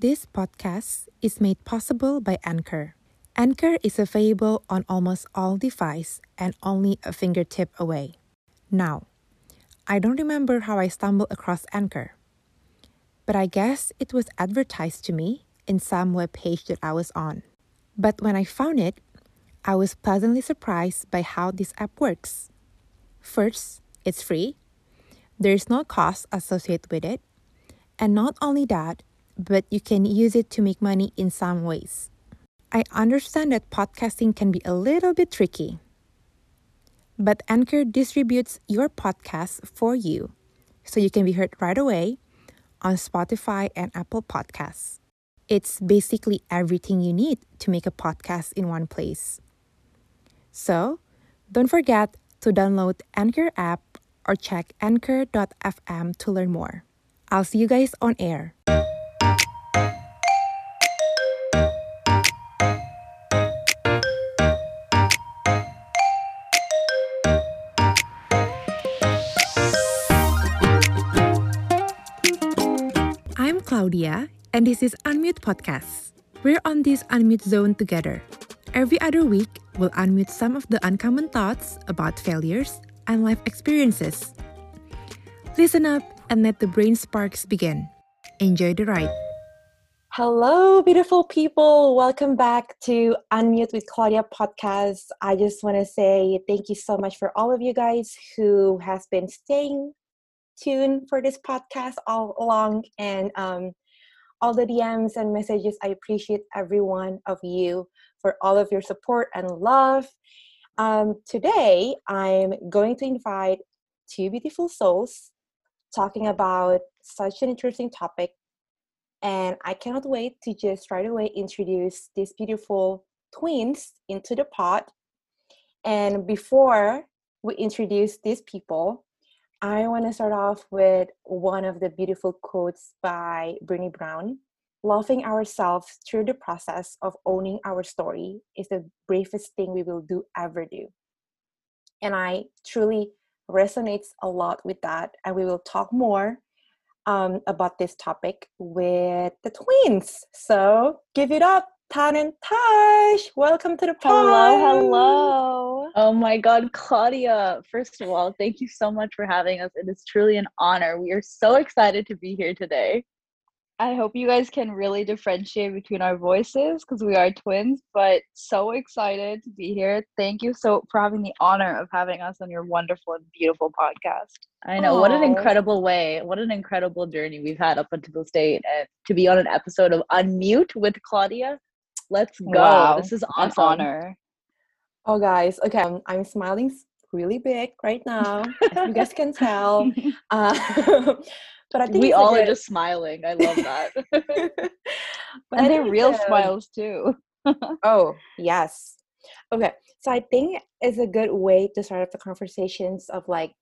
This podcast is made possible by Anchor. Anchor is available on almost all devices and only a fingertip away. Now, I don't remember how I stumbled across Anchor, but I guess it was advertised to me in some web page that I was on. But when I found it, I was pleasantly surprised by how this app works. First, it's free. There's no cost associated with it. And not only that, but you can use it to make money in some ways. I understand that podcasting can be a little bit tricky. But Anchor distributes your podcast for you so you can be heard right away on Spotify and Apple Podcasts. It's basically everything you need to make a podcast in one place. So, don't forget to download Anchor app or check anchor.fm to learn more. I'll see you guys on air. Claudia, and this is Unmute Podcast. We're on this unmute zone together. Every other week, we'll unmute some of the uncommon thoughts about failures and life experiences. Listen up and let the brain sparks begin. Enjoy the ride. Hello, beautiful people. Welcome back to Unmute with Claudia podcast. I just want to say thank you so much for all of you guys who has been staying tuned for this podcast all along and um, all the DMs and messages. I appreciate every one of you for all of your support and love. Um, today, I'm going to invite two beautiful souls talking about such an interesting topic. And I cannot wait to just right away introduce these beautiful twins into the pod. And before we introduce these people, I want to start off with one of the beautiful quotes by Brené Brown. Loving ourselves through the process of owning our story is the bravest thing we will do ever do. And I truly resonates a lot with that. And we will talk more um, about this topic with the twins. So give it up, Tan and Tash. Welcome to the pod. Hello, hello. Oh my God, Claudia. First of all, thank you so much for having us. It is truly an honor. We are so excited to be here today. I hope you guys can really differentiate between our voices because we are twins, but so excited to be here. Thank you so for having the honor of having us on your wonderful and beautiful podcast. I know Aww. what an incredible way, what an incredible journey we've had up until this date, and to be on an episode of Unmute with Claudia. Let's go! Wow. This is awesome. an honor. Oh, guys, okay, I'm, I'm smiling really big right now. you guys can tell. Uh, but I think we all good... are just smiling. I love that. and they're real smiles too. oh yes. Okay, so I think it's a good way to start off the conversations of like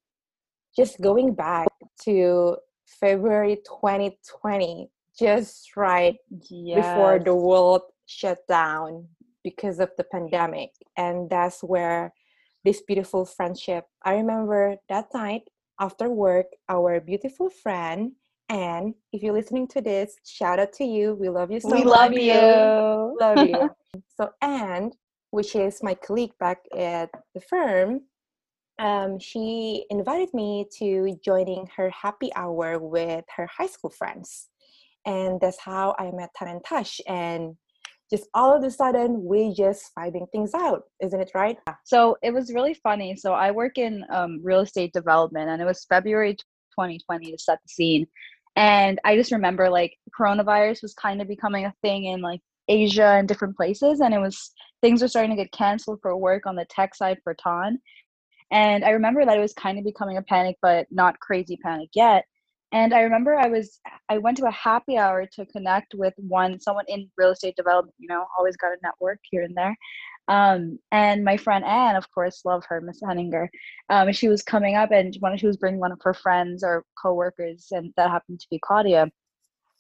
just going back to February 2020, just right yes. before the world shut down because of the pandemic, and that's where this beautiful friendship. I remember that night after work our beautiful friend and if you're listening to this shout out to you we love you so we much. love you. Love you. So and which is my colleague back at the firm um, she invited me to joining her happy hour with her high school friends. And that's how i met tan and tash and just all of a sudden we just finding things out isn't it right? So it was really funny. So i work in um, real estate development and it was february 2020 to set the scene. And i just remember like coronavirus was kind of becoming a thing in like asia and different places and it was things were starting to get canceled for work on the tech side for tan. And i remember that it was kind of becoming a panic but not crazy panic yet and i remember i was i went to a happy hour to connect with one someone in real estate development you know always got a network here and there. Um, and my friend anne of course love her miss henninger. Um, she was coming up and one she was bringing one of her friends or co-workers and that happened to be claudia.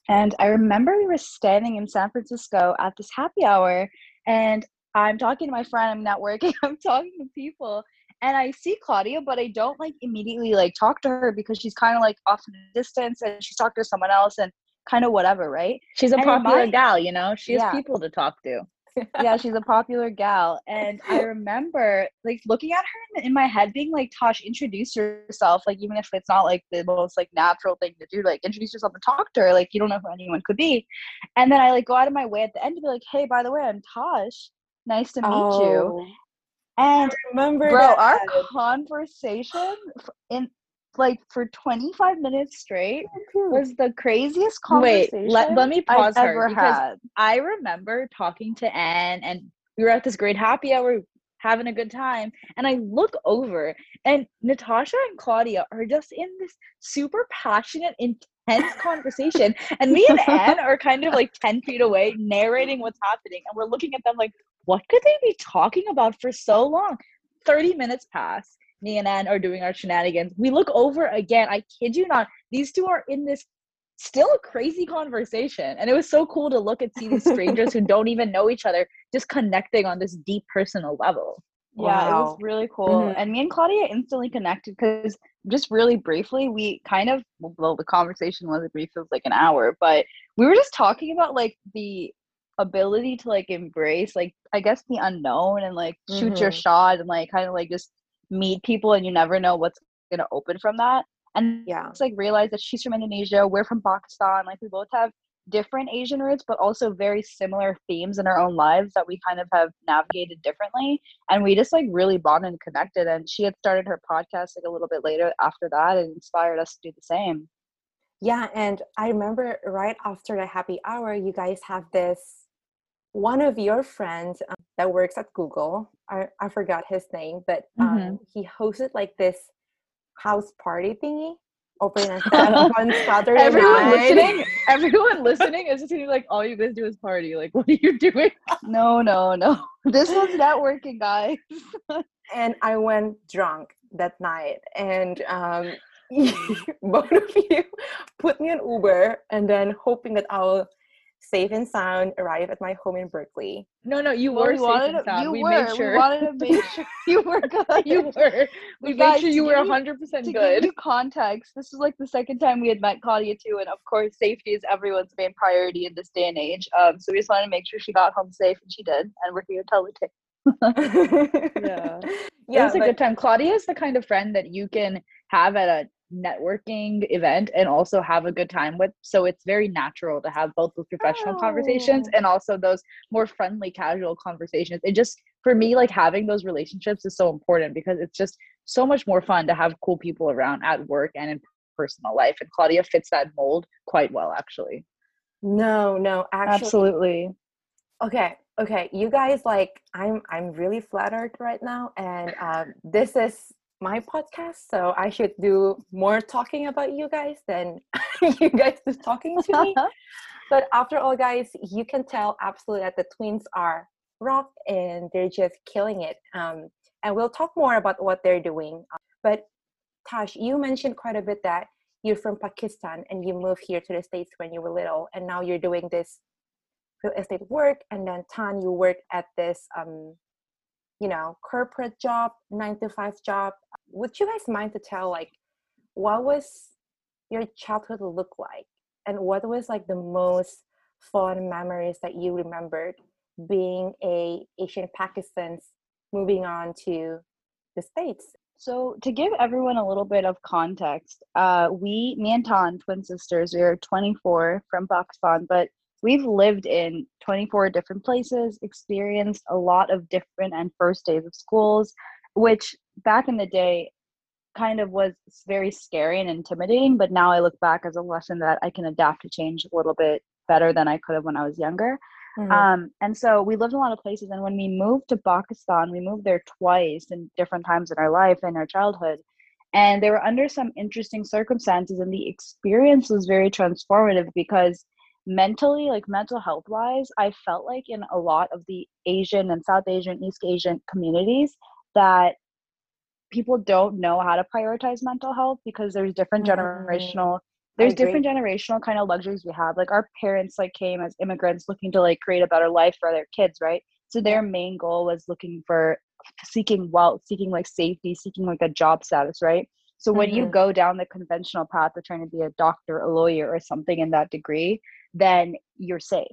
And i remember we were standing in san francisco at this happy hour and i'm talking to my friend i'm networking i'm talking to people and I see Claudia, but I don't like immediately like talk to her because she's kind of like off in the distance and she's talking to someone else and kind of whatever, right? She's a And popular my- gal, you know. She has Yeah. people to talk to. yeah, she's a popular gal. And I remember like looking at her in, in my head being like, Tosh, introduce yourself. Like, even if it's not like the most like natural thing to do, like introduce yourself and talk to her. Like, you don't know who anyone could be. And then I like go out of my way at the end to be like, hey, by the way, I'm Tosh. Nice to meet you. Oh. And remember bro, our that. conversation in like for 25 minutes straight was the craziest conversation Wait, let, let me I've pause her ever because had. I remember talking to Anne and we were at this great happy hour having a good time. And I look over and Natasha and Claudia are just in this super passionate, intense conversation. And me and Anne are kind of like 10 feet away narrating what's happening. And we're looking at them like, what could they be talking about for so long? 30 minutes pass. Me and Anne are doing our shenanigans. We look over again. I kid you not. These two are in this still a crazy conversation. And it was so cool to look and see these strangers who don't even know each other just connecting on this deep personal level. Yeah, it was really cool. Mhm. And me and Claudia instantly connected because just really briefly, we kind of, well, the conversation wasn't brief, it was like an hour, but we were just talking about like the ability to like embrace, like, I guess the unknown and like shoot your Mhm. shot and like kind of like just meet people and you never know what's going to open from that. And Yeah. it's like realize that she's from Indonesia, we're from Pakistan, like we both have different Asian roots, but also very similar themes in our own lives that we kind of have navigated differently. And we just like really bonded and connected. And she had started her podcast like a little bit later after that and inspired us to do the same. Yeah, and I remember right after the happy hour, you guys have this one of your friends um, that works at Google. I, I forgot his name, but um, Mhm. he hosted like this house party thingy over on Saturday Everyone night. listening, everyone listening is just gonna be like, all you guys do is party. Like, what are you doing? No, no, no. This was networking, guys. and I went drunk that night, and um, both of you put me in Uber, and then hoping that I'll safe and sound arrive at my home in Berkeley. No, no, you Well, were we safe wanted and sound. you we were. made sure. We wanted to make sure you were good. you were. We made sure you were give you- hundred percent to give good. you context, this is like the second time we had met Claudia too, and of course, safety is everyone's main priority in this day and age. Um, so we just wanted to make sure she got home safe, and she did, and we're here to tell the tale. Yeah. yeah, it was a but- good time. Claudia is the kind of friend that you can have at a networking event and also have a good time with. So it's very natural to have both those professional conversations Oh. and also those more friendly, casual conversations. It just, for me, like having those relationships is so important because it's just so much more fun to have cool people around at work and in personal life. And Claudia fits that mold quite well, actually. No, no, actually, Absolutely. okay okay you guys like i'm i'm really flattered right now and um, this is my podcast so i should do more talking about you guys than you guys just talking to me. But after all guys you can tell absolutely that the twins are rock and they're just killing it. Um, and we'll talk more about what they're doing. But tash you mentioned quite a bit that you're from pakistan and you moved here to the states when you were little and now you're doing this real estate work. And then tan you work at this um you know corporate job nine to five job would you guys mind to tell like what was your childhood look like? And what was like the most fun memories that you remembered being a asian pakistans moving on to the states? So to give everyone a little bit of context, uh, we, me and Tan, twin sisters, we are 24 from Pakistan, but we've lived in 24 different places, experienced a lot of different and first days of schools, which back in the day kind of was very scary and intimidating. But now I look back as a lesson that I can adapt to change a little bit better than I could have when I was younger. Um, and so we lived in a lot of places. And when we moved to Pakistan, we moved there twice in different times in our life and our childhood. And they were under some interesting circumstances, and the experience was very transformative because mentally, like mental health wise, I felt like in a lot of the Asian and South Asian, East Asian communities that people don't know how to prioritize mental health because there's different Mm. generational there's different generational kind of luxuries we have. Like our parents like came as immigrants looking to like create a better life for their kids right? So their main goal was looking for seeking wealth seeking like safety seeking like a job status right? So when you Mhm. go down the conventional path of trying to be a doctor, a lawyer, or something in that degree, then you're safe.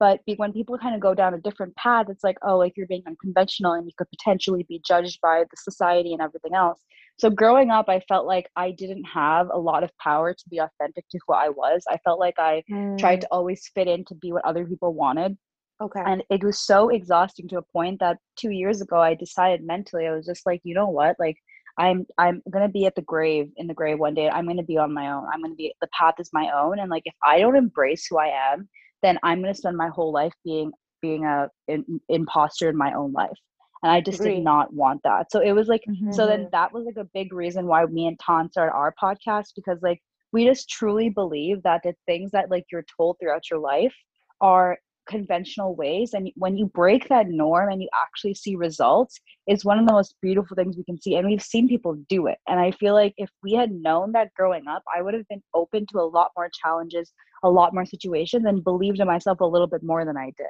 But when people kind of go down a different path, it's like, oh, like you're being unconventional and you could potentially be judged by the society and everything else. So growing up, I felt like I didn't have a lot of power to be authentic to who I was. I felt like I tried Mm, to always fit in to be what other people wanted okay. and it was so exhausting to a point that two years ago i decided mentally i was just like you know what like i'm i'm gonna be at the grave in the grave one day i'm gonna be on my own i'm gonna be the path is my own and like if i don't embrace who i am then i'm gonna spend my whole life being being a in, imposter in my own life and i just Agree. did not want that so it was like so then Mhm. that was like a big reason why me and Tan started our podcast because like we just truly believe that the things that like you're told throughout your life are conventional ways and when you break that norm and you actually see results it's one of the most beautiful things we can see and we've seen people do it. And i feel like if we had known that growing up i would have been open to a lot more challenges a lot more situations and believed in myself a little bit more than i did.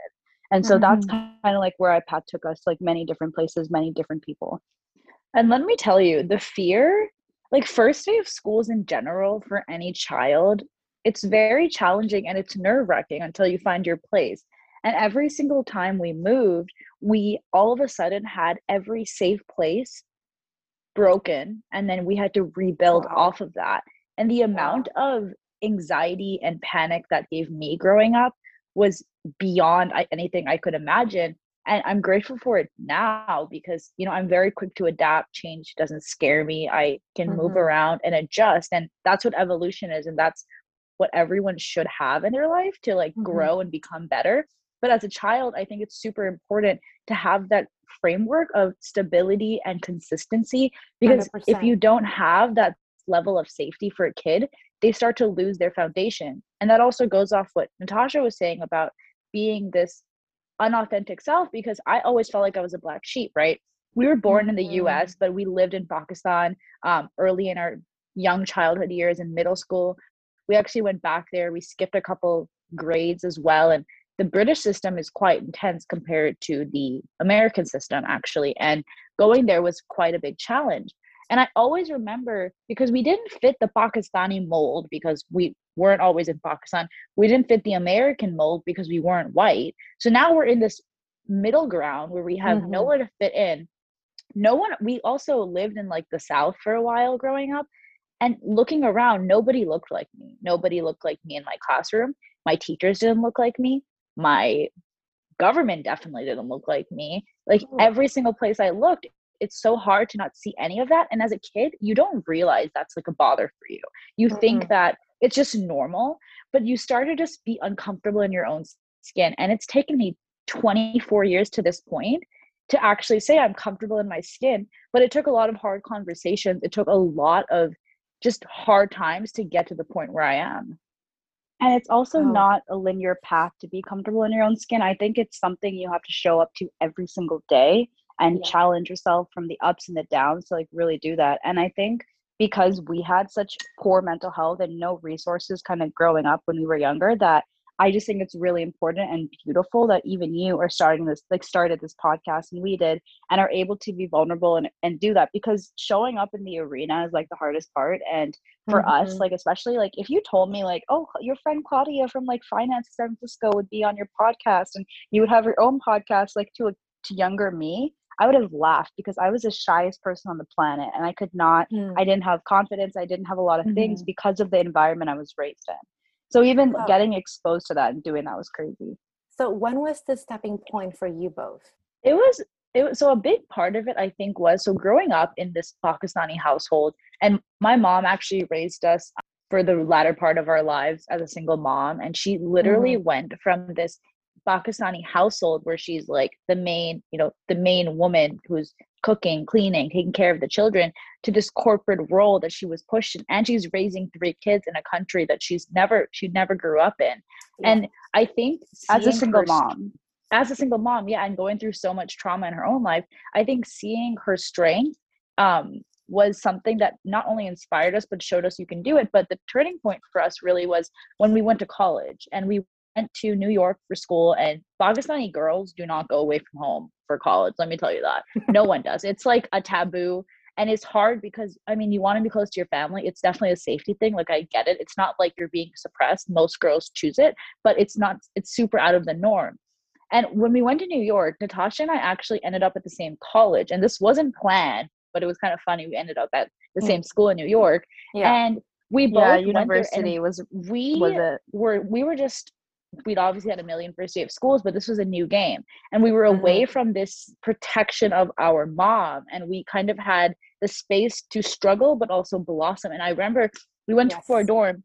And so that's mm-hmm. kind of like where ipad took us like many different places many different people. And let me tell you, the fear, like first day of schools in general for any child, it's very challenging and it's nerve wracking until you find your place. And every single time we moved, we all of a sudden had every safe place broken. And then we had to rebuild Wow. off of that. And the amount of anxiety and panic that gave me growing up was beyond anything I could imagine and i'm grateful for it now because you know i'm very quick to adapt change doesn't scare me i can move Mhm. around and adjust and that's what evolution is and that's what everyone should have in their life to like Mhm. grow and become better but as a child i think it's super important to have that framework of stability and consistency because if you don't have that level of safety for a kid they start to lose their foundation and that also goes off what natasha was saying about being this unauthentic self because I always felt like I was a black sheep, right? We were born in the Mhm. US, but we lived in Pakistan um, early in our young childhood years in middle school. We actually went back there. We skipped a couple grades as well. And the British system is quite intense compared to the American system, actually. And going there was quite a big challenge. And I always remember because we didn't fit the Pakistani mold because we weren't always in Pakistan. We didn't fit the American mold because we weren't white. So now we're in this middle ground where we have Mhm. nowhere to fit in. No one, we also lived in like the South for a while growing up. And looking around, nobody looked like me. Nobody looked like me in my classroom. My teachers didn't look like me. My government definitely didn't look like me. Like every single place I looked, it's so hard to not see any of that. And as a kid, you don't realize that's like a bother for you. You think Mhm. that it's just normal, but you start to just be uncomfortable in your own skin. And it's taken me 24 years to this point to actually say I'm comfortable in my skin. But it took a lot of hard conversations. It took a lot of just hard times to get to the point where I am. And it's also Wow. not a linear path to be comfortable in your own skin. I think it's something you have to show up to every single day and Yeah. challenge yourself from the ups and the downs to like really do that. And I think because we had such poor mental health and no resources kind of growing up when we were younger that I just think it's really important and beautiful that even you are starting this like started this podcast and we did and are able to be vulnerable and, and do that because showing up in the arena is like the hardest part and for us Mhm. like especially like if you told me like oh your friend claudia from like finance san francisco would be on your podcast and you would have your own podcast like to a to younger me i would have laughed because i was the shyest person on the planet and i could not Mm. i didn't have confidence i didn't have a lot of things Mhm. because of the environment i was raised in so even Wow. getting exposed to that and doing that was crazy So when was the stepping point for you both? It was it was so a big part of it I think was so growing up in this Pakistani household and my mom actually raised us for the latter part of our lives as a single mom and she literally mm-hmm. went from this Pakistani household where she's like the main, you know, the main woman who's cooking, cleaning, taking care of the children to this corporate role that she was pushed in and she's raising three kids in a country that she's never she never grew up in. Yeah. And I think as a single her mom as a single mom, yeah, and going through so much trauma in her own life, I think seeing her strength um, was something that not only inspired us, but showed us you can do it. But the turning point for us really was when we went to college and we went to New York for school. And Pakistani girls do not go away from home for college. Let me tell you that. No one does. It's like a taboo. and it's hard because i mean you want to be close to your family it's definitely a safety thing like i get it it's not like you're being suppressed most girls choose it but it's not it's super out of the norm and when we went to new york natasha and i actually ended up at the same college and this wasn't planned but it was kind of funny we ended up at the mm. same school in new york yeah. and we both yeah, university was we was were we were just we'd obviously had a million first day of schools, but this was a new game. And we were mm-hmm. away from this protection of our mom. And we kind of had the space to struggle, but also blossom. And I remember we went yes. to our dorm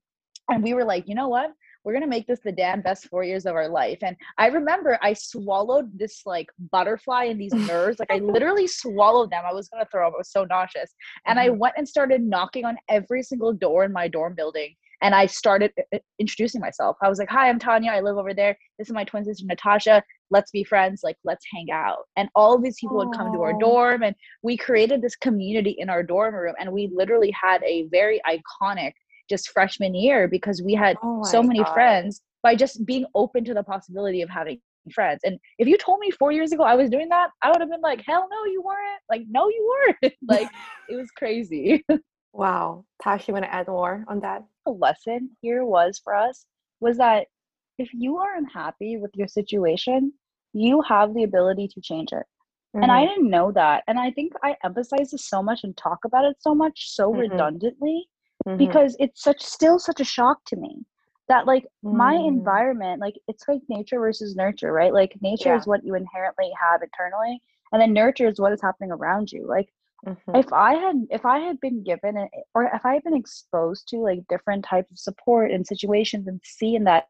and we were like, you know what? We're gonna make this the damn best four years of our life. And I remember I swallowed this like butterfly and these nerves. like I literally swallowed them. I was gonna throw up. I was so nauseous. And mm-hmm. I went and started knocking on every single door in my dorm building and I started uh, uh, introducing myself. I was like, "Hi, I'm Tanya. I live over there. This is my twin sister Natasha. Let's be friends. Like, let's hang out." And all of these people Aww. would come to our dorm, and we created this community in our dorm room. And we literally had a very iconic just freshman year because we had oh so many God. friends by just being open to the possibility of having friends. And if you told me four years ago I was doing that, I would have been like, hell no, you weren't. Like, no, you weren't. like, it was crazy. wow. Tash, you want to add more on that? The lesson here was for us was that if you are unhappy with your situation, you have the ability to change it. Mm-hmm. And I mm-hmm. didn't know that. And I think I emphasize this so much and talk about it so much so mm-hmm. redundantly mm-hmm. because it's such still such a shock to me that like my mm. environment like it's like nature versus nurture right like nature yeah. is what you inherently have internally and then nurture is what is happening around you like Mm-hmm. If I had if I had been given it or if I had been exposed to like different types of support and situations and seeing that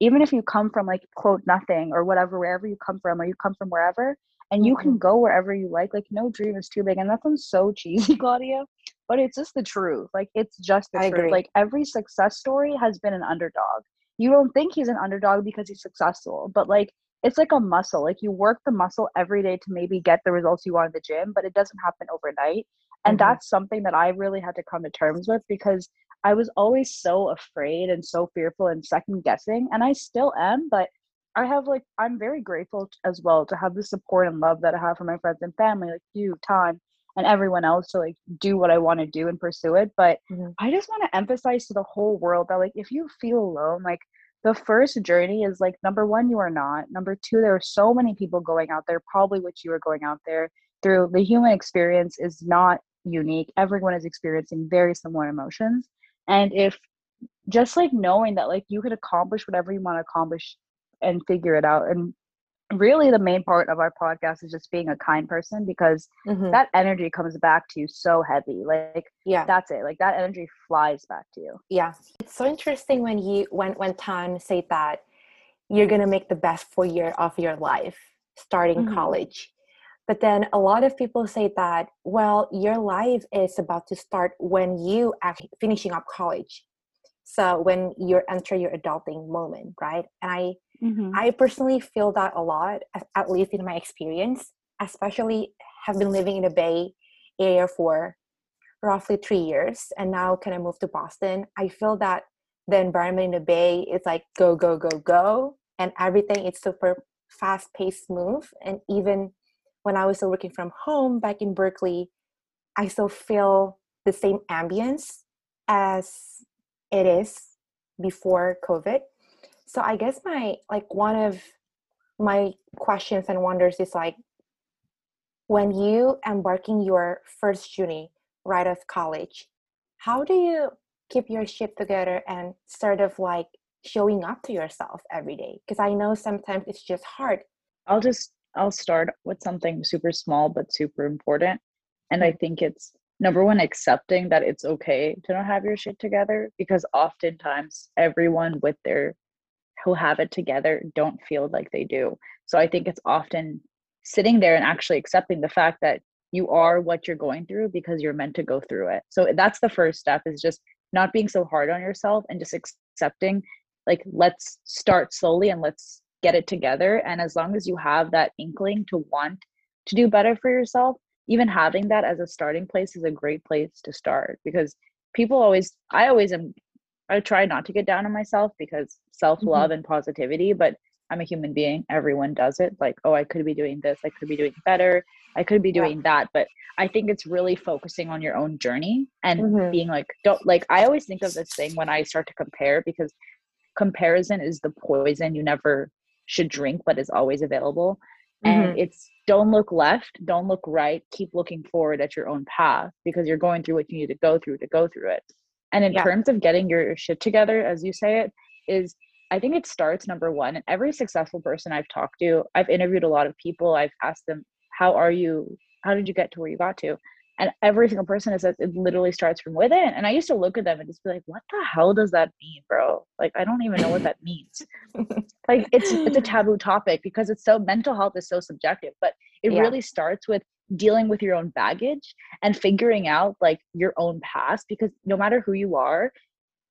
even if you come from like quote nothing or whatever wherever you come from or you come from wherever and you mm-hmm. can go wherever you like like no dream is too big and that sounds so cheesy claudia but it's just the truth like it's just the I truth agree. like every success story has been an underdog you don't think he's an underdog because he's successful but like it's like a muscle. Like you work the muscle every day to maybe get the results you want in the gym, but it doesn't happen overnight. And mm-hmm. that's something that I really had to come to terms with because I was always so afraid and so fearful and second guessing. And I still am, but I have like, I'm very grateful as well to have the support and love that I have from my friends and family, like you, Tom, and everyone else to like do what I want to do and pursue it. But mm-hmm. I just want to emphasize to the whole world that like, if you feel alone, like, the first journey is like number one you are not. Number two there are so many people going out there probably which you are going out there through. The human experience is not unique. Everyone is experiencing very similar emotions. And if just like knowing that like you can accomplish whatever you want to accomplish and figure it out and really the main part of our podcast is just being a kind person because mm-hmm. that energy comes back to you so heavy like yeah. that's it like that energy flies back to you. Yeah. It's so interesting when you when when time said that you're gonna make the best four year of your life starting mm-hmm. college. But then a lot of people say that well your life is about to start when you actually finishing up college so when you enter your adulting moment right and i Mm-hmm. I personally feel that a lot, at least in my experience, especially have been living in the Bay Area for roughly three years and now kind of moved to Boston. I feel that the environment in the Bay is like go, go, go, go. And everything is super fast paced move. And even when I was still working from home back in Berkeley, I still feel the same ambience as it is before COVID. So i guess my like one of my questions and wonders is like when you embarking your first journey right of college how do you keep your shit together and sort of like showing up to yourself every day? Because i know sometimes it's just hard. I'll just i'll start with something super small but super important and i mm-hmm. think it's number one accepting that it's okay to not have your shit together because oftentimes everyone with their who have it together don't feel like they do. So I think it's often sitting there and actually accepting the fact that you are what you're going through because you're meant to go through it. So that's the first step is just not being so hard on yourself and just accepting like let's start slowly and let's get it together and as long as you have that inkling to want to do better for yourself even having that as a starting place is a great place to start because people always i always am I try not to get down on myself because self love mm-hmm. and positivity, but I'm a human being. Everyone does it. Like, oh, I could be doing this. I could be doing better. I could be doing yeah. that. But I think it's really focusing on your own journey and mm-hmm. being like, don't like, I always think of this thing when I start to compare because comparison is the poison you never should drink, but is always available. Mm-hmm. And it's don't look left, don't look right, keep looking forward at your own path because you're going through what you need to go through to go through it. And in yeah. terms of getting your shit together, as you say it, is I think it starts number one. And every successful person I've talked to, I've interviewed a lot of people. I've asked them, how are you? How did you get to where you got to? And every single person said it literally starts from within. And I used to look at them and just be like, what the hell does that mean, bro? Like, I don't even know what that means. like it's it's a taboo topic because it's so mental health is so subjective, but it yeah. really starts with dealing with your own baggage and figuring out like your own past because no matter who you are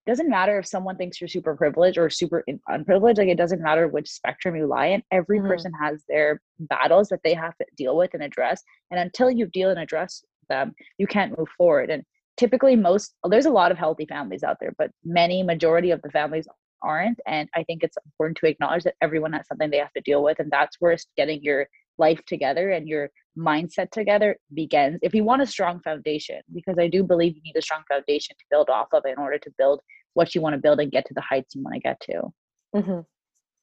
doesn't matter if someone thinks you're super privileged or super unprivileged like it doesn't matter which spectrum you lie in every mm-hmm. person has their battles that they have to deal with and address and until you deal and address them you can't move forward. And typically most there's a lot of healthy families out there but many majority of the families aren't. And i think it's important to acknowledge that everyone has something they have to deal with and that's where getting your life together and your mindset together begins. If you want a strong foundation because i do believe you need a strong foundation to build off of in order to build what you want to build and get to the heights you want to get to. Mm-hmm.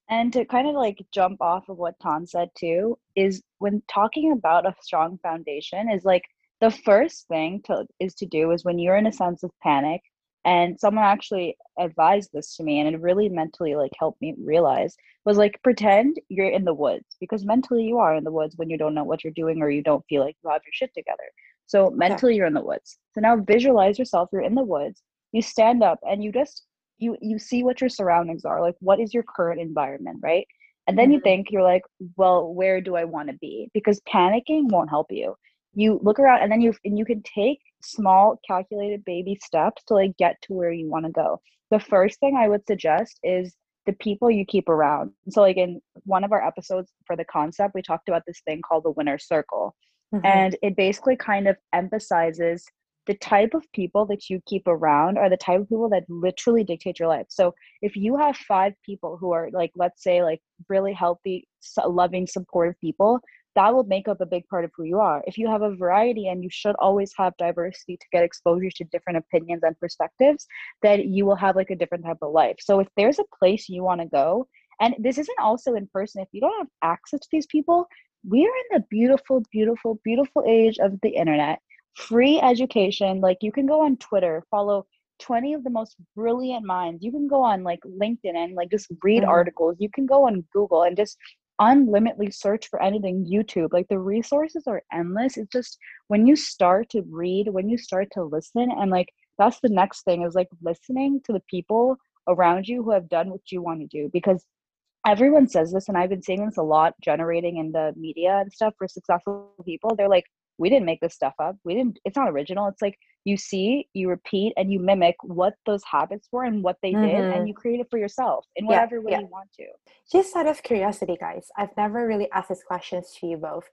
and to kind of like jump off of what tan said too is when talking about a strong foundation is like the first thing to is to do is when you're in a sense of panic and someone actually advised this to me and it really mentally like helped me realize was like pretend you're in the woods because mentally you are in the woods when you don't know what you're doing or you don't feel like you have your shit together. So mentally you're in the woods. So now visualize yourself you're in the woods you stand up and you just you you see what your surroundings are like what is your current environment right? And then mm-hmm. you think you're like well where do i want to be? Because panicking won't help you you look around and then you and you can take small calculated baby steps to like get to where you want to go the first thing i would suggest is the people you keep around so like in one of our episodes for the concept we talked about this thing called the winner circle mm-hmm. and it basically kind of emphasizes the type of people that you keep around are the type of people that literally dictate your life. So if you have five people who are like, let's say, like really healthy, loving, supportive people, that will make up a big part of who you are. If you have a variety and you should always have diversity to get exposure to different opinions and perspectives, then you will have like a different type of life. So if there's a place you want to go, and this isn't also in person, if you don't have access to these people, we are in the beautiful, beautiful, beautiful age of the internet. Free education. Like you can go on Twitter, follow 20 of the most brilliant minds. You can go on like LinkedIn and like just read mm-hmm. articles. You can go on Google and just unlimitedly search for anything youtube like the resources are endless. It's just when you start to read when you start to listen and like that's the next thing is like listening to the people around you who have done what you want to do because everyone says this and i've been seeing this a lot generating in the media and stuff for successful people. They're like we didn't make this stuff up we didn't it's not original it's like you see you repeat and you mimic what those habits were and what they mm-hmm. did and mm-hmm. you create it for yourself in whatever yeah, way yeah. you want to just out of curiosity guys i've never really asked these questions to you both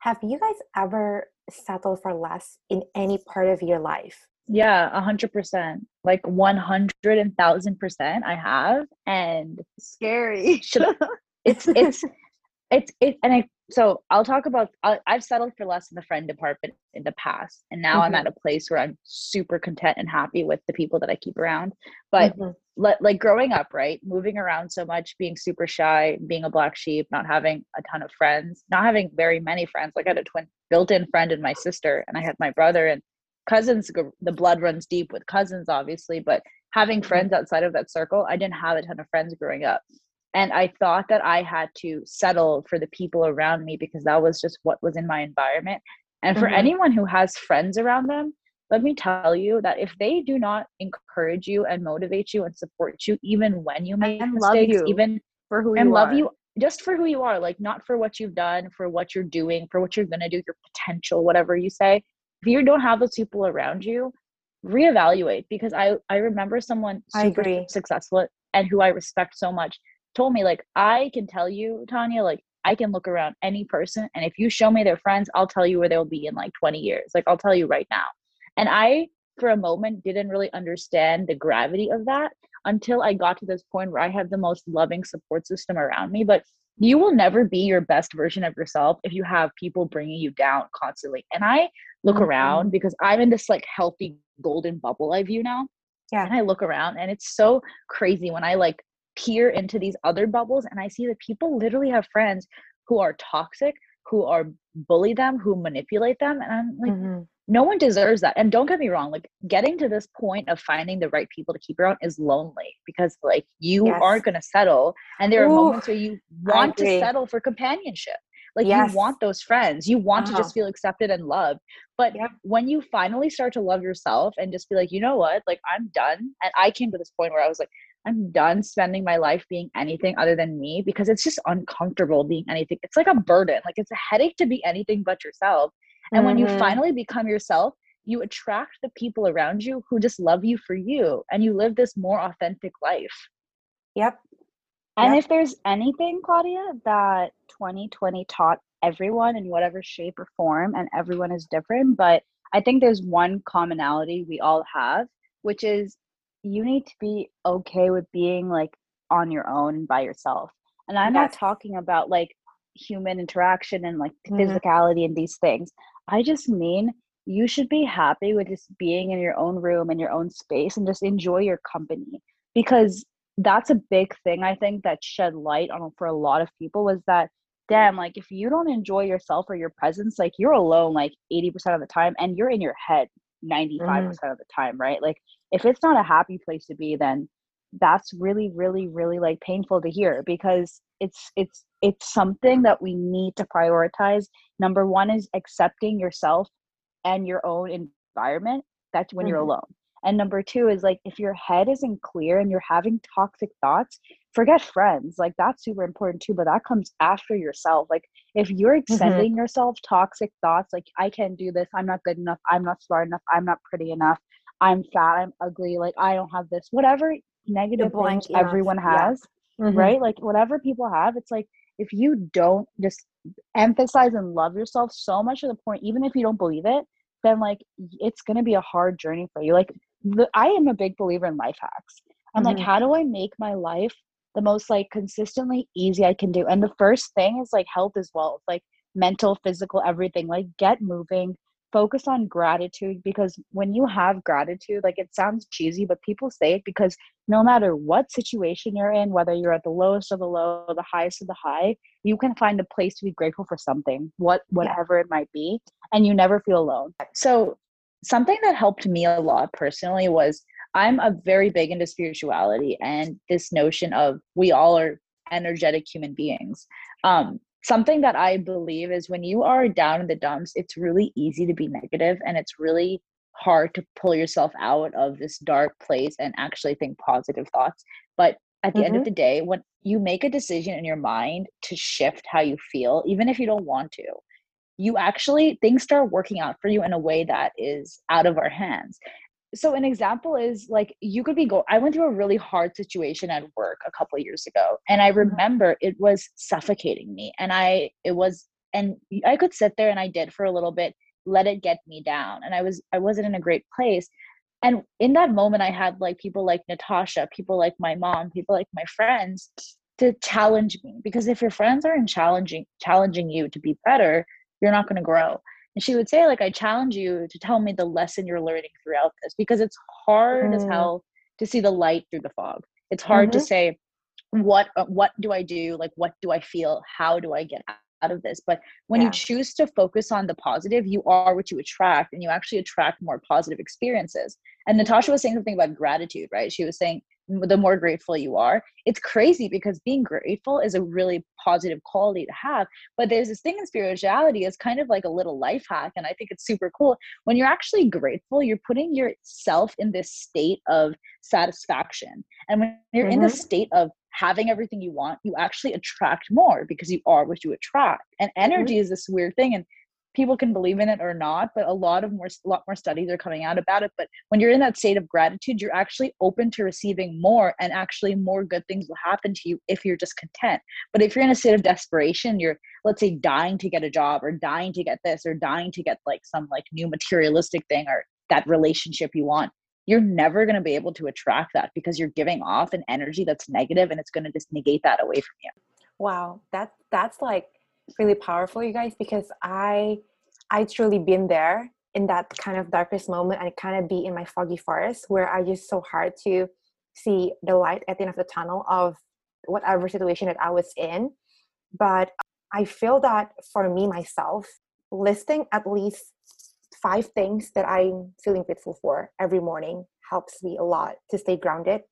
have you guys ever settled for less in any part of your life yeah a hundred percent like one hundred and thousand percent i have and scary it's it's it's it and i so i'll talk about i have settled for less in the friend department in the past and now mm-hmm. i'm at a place where i'm super content and happy with the people that i keep around but mm-hmm. le- like growing up right moving around so much being super shy being a black sheep not having a ton of friends not having very many friends like i had a twin built-in friend in my sister and i had my brother and cousins the blood runs deep with cousins obviously but having mm-hmm. friends outside of that circle i didn't have a ton of friends growing up and i thought that i had to settle for the people around me because that was just what was in my environment and for mm-hmm. anyone who has friends around them let me tell you that if they do not encourage you and motivate you and support you even when you make and mistakes even for who and you love are. you just for who you are like not for what you've done for what you're doing for what you're going to do your potential whatever you say if you don't have those people around you reevaluate because i i remember someone super successful and who i respect so much told me like i can tell you tanya like i can look around any person and if you show me their friends i'll tell you where they'll be in like 20 years like i'll tell you right now and i for a moment didn't really understand the gravity of that until I got to this point where I have the most loving support system around me. But you will never be your best version of yourself if you have people bringing you down constantly. And I look mm-hmm. around because I'm in this like healthy golden bubble I view now. Yeah. And I look around and it's so crazy when I like peer into these other bubbles and I see that people literally have friends who are toxic, who are bully them, who manipulate them. And I'm like, mm-hmm. no one deserves that. And don't get me wrong, like getting to this point of finding the right people to keep around is lonely because like you yes. aren't gonna settle. And there are Ooh, moments where you want to settle for companionship. Like yes. you want those friends. You want uh-huh. to just feel accepted and loved. But yep. when you finally start to love yourself and just be like, you know what? Like I'm done. And I came to this point where I was like, I'm done spending my life being anything other than me because it's just uncomfortable being anything. It's like a burden. Like it's a headache to be anything but yourself. And mm-hmm. when you mm-hmm. finally become yourself, you attract the people around you who just love you for you and you live this more authentic life. Yep. And yep. if there's anything, Claudia, that 2020 taught everyone in whatever shape or form, and everyone is different, but I think there's one commonality we all have, which is you need to be okay with being like on your own by yourself. And I'm yes. not talking about like human interaction and like mm-hmm. physicality and these things. I just mean you should be happy with just being in your own room and your own space and just enjoy your company because that's a big thing I think that shed light on for a lot of people was that damn like if you don't enjoy yourself or your presence like you're alone like 80% of the time and you're in your head 95% mm. of the time right like if it's not a happy place to be then that's really really really like painful to hear because it's it's it's something that we need to prioritize. Number one is accepting yourself and your own environment. That's when mm-hmm. you're alone. And number two is like if your head isn't clear and you're having toxic thoughts forget friends. Like that's super important too but that comes after yourself. Like if you're sending mm-hmm. yourself toxic thoughts like i can't do this. I'm not good enough. I'm not smart enough. I'm not pretty enough i'm fat i'm ugly like i don't have this whatever negative things everyone has yeah. mm-hmm. right like whatever people have it's like if you don't just emphasize and love yourself so much to the point even if you don't believe it then like it's going to be a hard journey for you like the, i am a big believer in life hacks i'm mm-hmm. like how do i make my life the most like consistently easy I can do. And the first thing is like health as well. like mental, physical, everything. Like get moving, focus on gratitude because when you have gratitude, like it sounds cheesy, but people say it because no matter what situation you're in, whether you're at the lowest of the low, the highest of the high, you can find a place to be grateful for something, what whatever yeah. it might be, and you never feel alone. So something that helped me a lot personally was I'm a very big into spirituality and this notion of we all are energetic human beings. Um, something that I believe is when you are down in the dumps, it's really easy to be negative and it's really hard to pull yourself out of this dark place and actually think positive thoughts. But at the mm-hmm. end of mm-hmm. the day, when you make a decision in your mind to shift how you feel, even if you don't want to, you actually things start working out for you in a way that is out of our hands so an example is like you could be go i went through a really hard situation at work a couple of years ago and i mm-hmm. remember it was suffocating me and i it was and i could sit there and i did for a little bit let it get me down and i was i wasn't in a great place and in that moment i had like people like natasha people like my mom people like my friends to challenge me because if your friends aren't challenging challenging you to be better you're not going to grow and she would say, like, I challenge you to tell me the lesson you're learning throughout this because it's hard mm. as hell to see the light through the fog. It's hard mm-hmm. to say, what uh, what do I do? Like, what do I feel? How do I get out of this? But when yeah. you choose to focus on the positive, you are what you attract, and you actually attract more positive experiences. And Natasha was saying something about gratitude, right? She was saying the more grateful you are. It's crazy because being grateful is a really positive quality to have. But there's this thing in spirituality is kind of like a little life hack. And I think it's super cool. When you're actually grateful, you're putting yourself in this state of satisfaction. And when you're mm-hmm. in this state of having everything you want, you actually attract more because you are what you attract. And energy mm-hmm. is this weird thing. And people can believe in it or not but a lot of more a lot more studies are coming out about it but when you're in that state of gratitude you're actually open to receiving more and actually more good things will happen to you if you're just content. But if you're in a state of desperation you're let's say dying to get a job or dying to get this or dying to get like some like new materialistic thing or that relationship you want you're never going to be able to attract that because you're giving off an energy that's negative and it's going to just negate that away from you. Wow. That that's like really powerful you guys because i i truly been there in that kind of darkest moment and kind of be in my foggy forest where i just so hard to see the light at the end of the tunnel of whatever situation that i was in. But i feel that for me myself listing at least five things that i'm feeling grateful for every morning helps me a lot to stay grounded.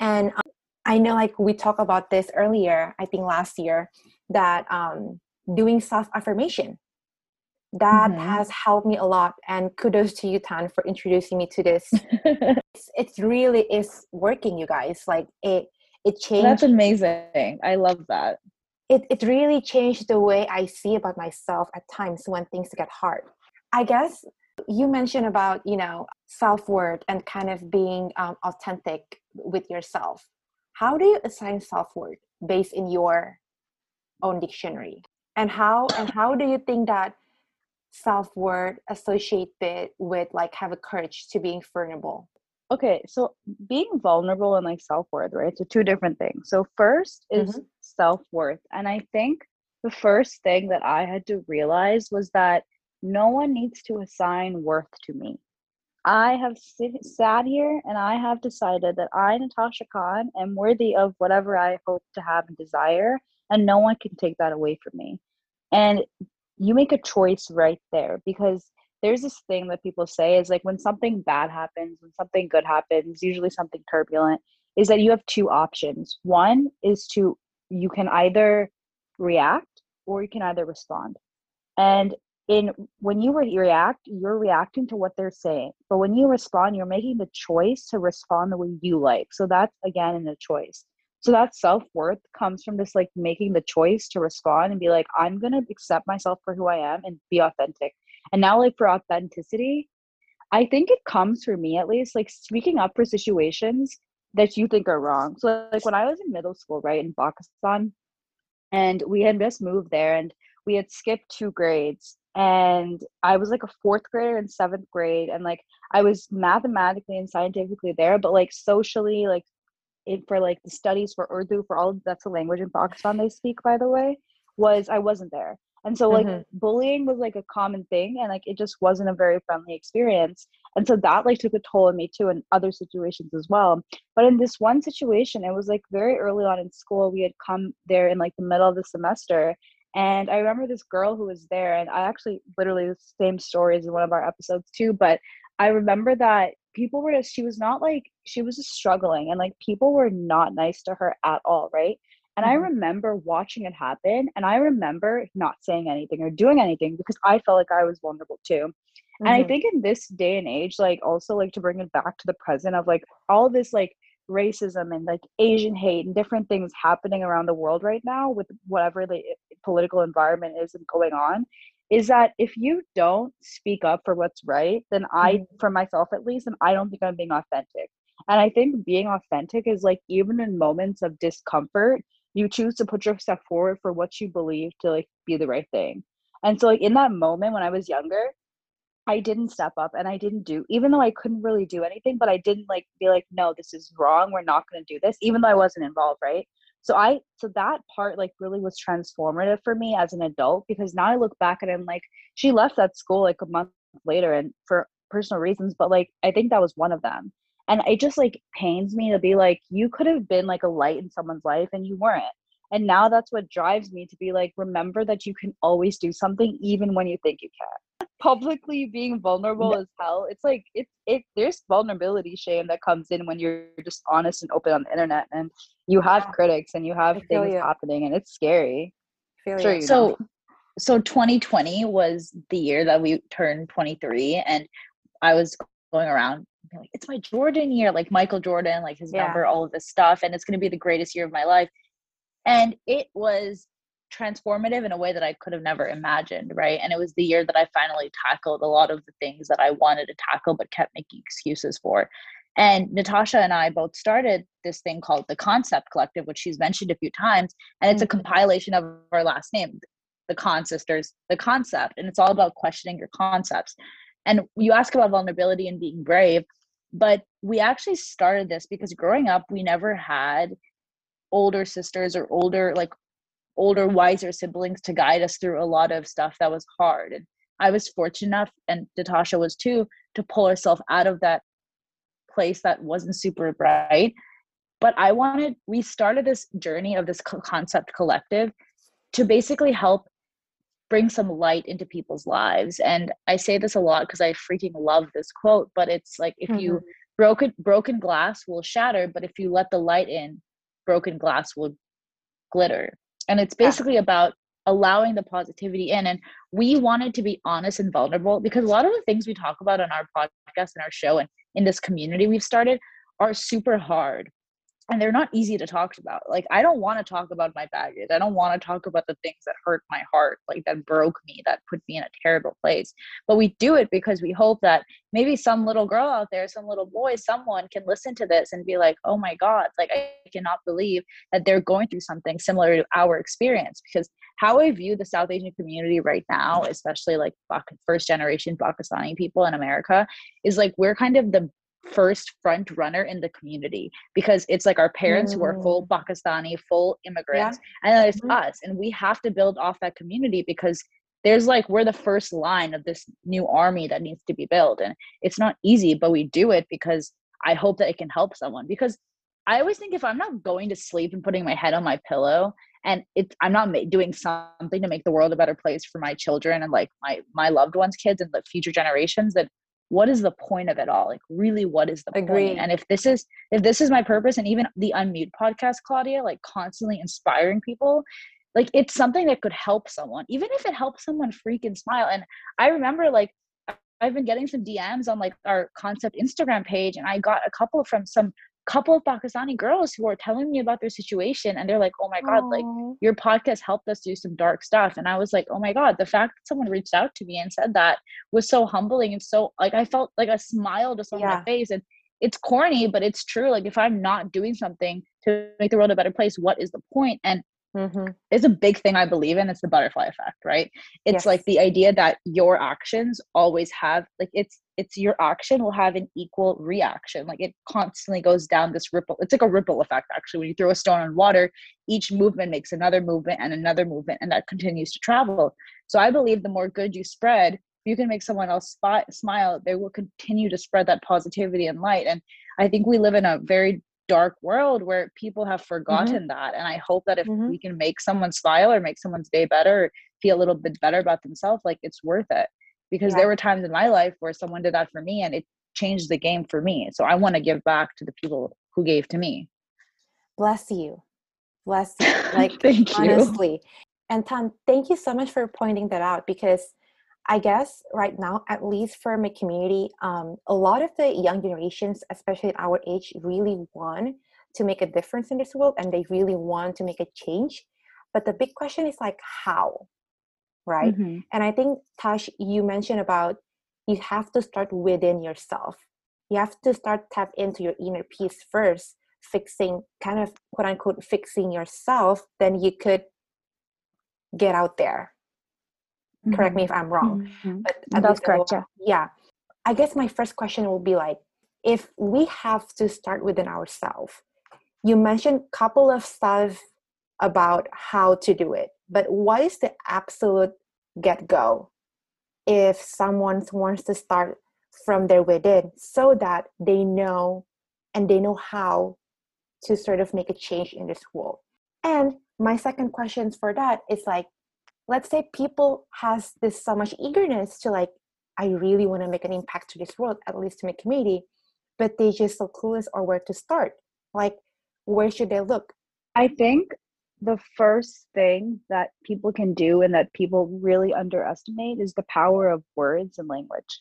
And um, i know like we talked about this earlier i think last year that um, doing self affirmation that mm-hmm. has helped me a lot and kudos to you tan for introducing me to this. It's, it really is working you guys. Like it it changed that's amazing. I love that. It, it really changed the way i see about myself at times when things get hard. I guess you mentioned about you know self-worth and kind of being um, authentic with yourself how do you assign self-worth based in your own dictionary? And how and how do you think that self-worth associated with like have a courage to being vulnerable okay so being vulnerable and like self-worth right so two different things. So first is mm-hmm. self-worth and i think the first thing that i had to realize was that no one needs to assign worth to me i have sat here and i have decided that i natasha khan am worthy of whatever i hope to have and desire and no one can take that away from me. And you make a choice right there because there's this thing that people say is like when something bad happens when something good happens usually something turbulent is that you have two options. One is to you can either react or you can either respond. And in when you re- react you're reacting to what they're saying but when you respond you're making the choice to respond the way you like so that's again in a choice. So that self-worth comes from this like making the choice to respond and be like i'm gonna accept myself for who i am and be authentic. And now like for authenticity i think it comes for me at least like speaking up for situations that you think are wrong. So like when i was in middle school right in pakistan and we had just moved there and we had skipped two grades and i was like a fourth grader in seventh grade and like i was mathematically and scientifically there but like socially like it, for like the studies for Urdu for all that's a language in Pakistan they speak by the way was I wasn't there. And so like mm-hmm. bullying was like a common thing and like it just wasn't a very friendly experience. And so that like took a toll on me too in other situations as well. But in this one situation, it was like very early on in school. We had come there in like the middle of the semester. And I remember this girl who was there, and I actually literally the same story as in one of our episodes too. But I remember that people were just she was not like she was just struggling and like people were not nice to her at all right and mm-hmm. i remember watching it happen and i remember not saying anything or doing anything because i felt like i was vulnerable too mm-hmm. and i mm-hmm. think in this day and age like also like to bring it back to the present of like all this like racism and like asian hate and different things happening around the world right now with whatever the political environment is going on is that if you don't speak up for what's right, then I, mm-hmm. for myself at least, and I don't think I'm being authentic. And I think being authentic is like even in moments of discomfort, you choose to put yourself forward for what you believe to like be the right thing. And so like in that moment when I was younger, I didn't step up and I didn't do even though I couldn't really do anything, but I didn't like be like, no, this is wrong. We're not gonna do this, even though I wasn't involved, right? So i so that part like really was transformative for me as an adult because now i look back and i'm like she left that school like a month later and for personal reasons but like i think that was one of them. And it just like pains me to be like you could have been like a light in someone's life and you weren't. And now that's what drives me to be like remember that you can always do something even when you think you can't. Publicly being vulnerable as hell it's like it's it there's vulnerability shame that comes in when you're just honest and open on the internet and you have yeah. critics and you have things you. happening and it's scary sure you so know. so 2020 was the year that we turned 23 and i was going around like it's my jordan year like michael jordan like his yeah. number all of this stuff and it's going to be the greatest year of my life and it was transformative in a way that I could have never imagined, right? And it was the year that I finally tackled a lot of the things that I wanted to tackle but kept making excuses for. And Natasha and I both started this thing called the Concept Collective, which she's mentioned a few times. And it's a mm-hmm. compilation of our last name, the Khan Sisters, the concept. And it's all about questioning your concepts. And you ask about vulnerability and being brave. but we actually started this because growing up we never had older sisters or older like older wiser siblings to guide us through a lot of stuff that was hard and i was fortunate enough and natasha was too to pull herself out of that place that wasn't super bright but i wanted we started this journey of this concept collective to basically help bring some light into people's lives and i say this a lot because i freaking love this quote but it's like if mm-hmm. you broken broken glass will shatter but if you let the light in broken glass will glitter and it's basically yeah. about allowing the positivity in and we wanted to be honest and vulnerable because a lot of the things we talk about on our podcast and our show and in this community we've started are super hard and they're not easy to talk about. Like I don't want to talk about my baggage. I don't want to talk about the things that hurt my heart, like that broke me, that put me in a terrible place. But we do it because we hope that maybe some little girl out there, some little boy, someone can listen to this and be like, "Oh my god, like I cannot believe that they're going through something similar to our experience." Because how I view the South Asian community right now, especially like first generation Pakistani people in America, is like we're kind of the first front runner in the community because it's like our parents mm. who are full mm. Pakistani, full immigrants, yeah. and then it's mm-hmm. us, and we have to build off that community because there's like we're the first line of this new army that needs to be built, and it's not easy, but we do it because I hope that it can help someone because I always think if I'm not going to sleep and putting my head on my pillow and it's I'm not ma- doing something to make the world a better place for my children and like my my loved ones kids and the future generations that what is the point of it all? Like really what is the Agreed. point and if this is if this is my purpose and even the unmute podcast claudia like constantly inspiring people like it's something that could help someone even if it helps someone freaking smile. And i remember like i've been getting some dms on like our concept instagram page and i got a couple from some couple of Pakistani girls who are telling me about their situation and they're like, oh my God, Aww. like your podcast helped us do some dark stuff. And I was like, oh my God, the fact that someone reached out to me and said that was so humbling and so like I felt like a smile just on yeah. my face. And it's corny, but it's true. Like if I'm not doing something to make the world a better place, what is the point? And Mm-hmm. It's a big thing I believe in. It's the butterfly effect, right? It's yes. like the idea that your actions always have like it's it's your action will have an equal reaction. Like it constantly goes down this ripple. It's like a ripple effect actually. When you throw a stone on water, each movement makes another movement and another movement, and that continues to travel. So I believe the more good you spread, if you can make someone else spot, smile, they will continue to spread that positivity and light. And I think we live in a very dark world where people have mm-hmm. forgotten mm-hmm. that and i hope that if mm-hmm. we can make someone smile or make someone's day better feel a little bit better about themselves like it's worth it because yeah. there were times in my life where someone did that for me and it changed the game for me so i want to give back to the people who gave to me bless you bless you like thank honestly you. and tan thank you so much for pointing that out because I guess right now, at least for my community, um, a lot of the young generations, especially our age, really want to make a difference in this world and they really want to make a change. But the big question is like, how? Right? Mm-hmm. And I think, Tash, you mentioned about you have to start within yourself. You have to start tap into your inner peace first, fixing kind of quote unquote fixing yourself, then you could get out there Mm-hmm. Correct me if I'm wrong. Mm-hmm. But that's correct. Yeah. yeah. I guess my first question will be like, if we have to start within ourselves, you mentioned a couple of stuff about how to do it, but what is the absolute get go if someone wants to start from their within so that they know and they know how to sort of make a change in this world? And my second question for that is like, let's say people has this so much eagerness to like i really want to make an impact to this world at least to my community but they just so clueless or where to start. Like where should they look? I think the first thing that people can do and that people really underestimate is the power of words and language.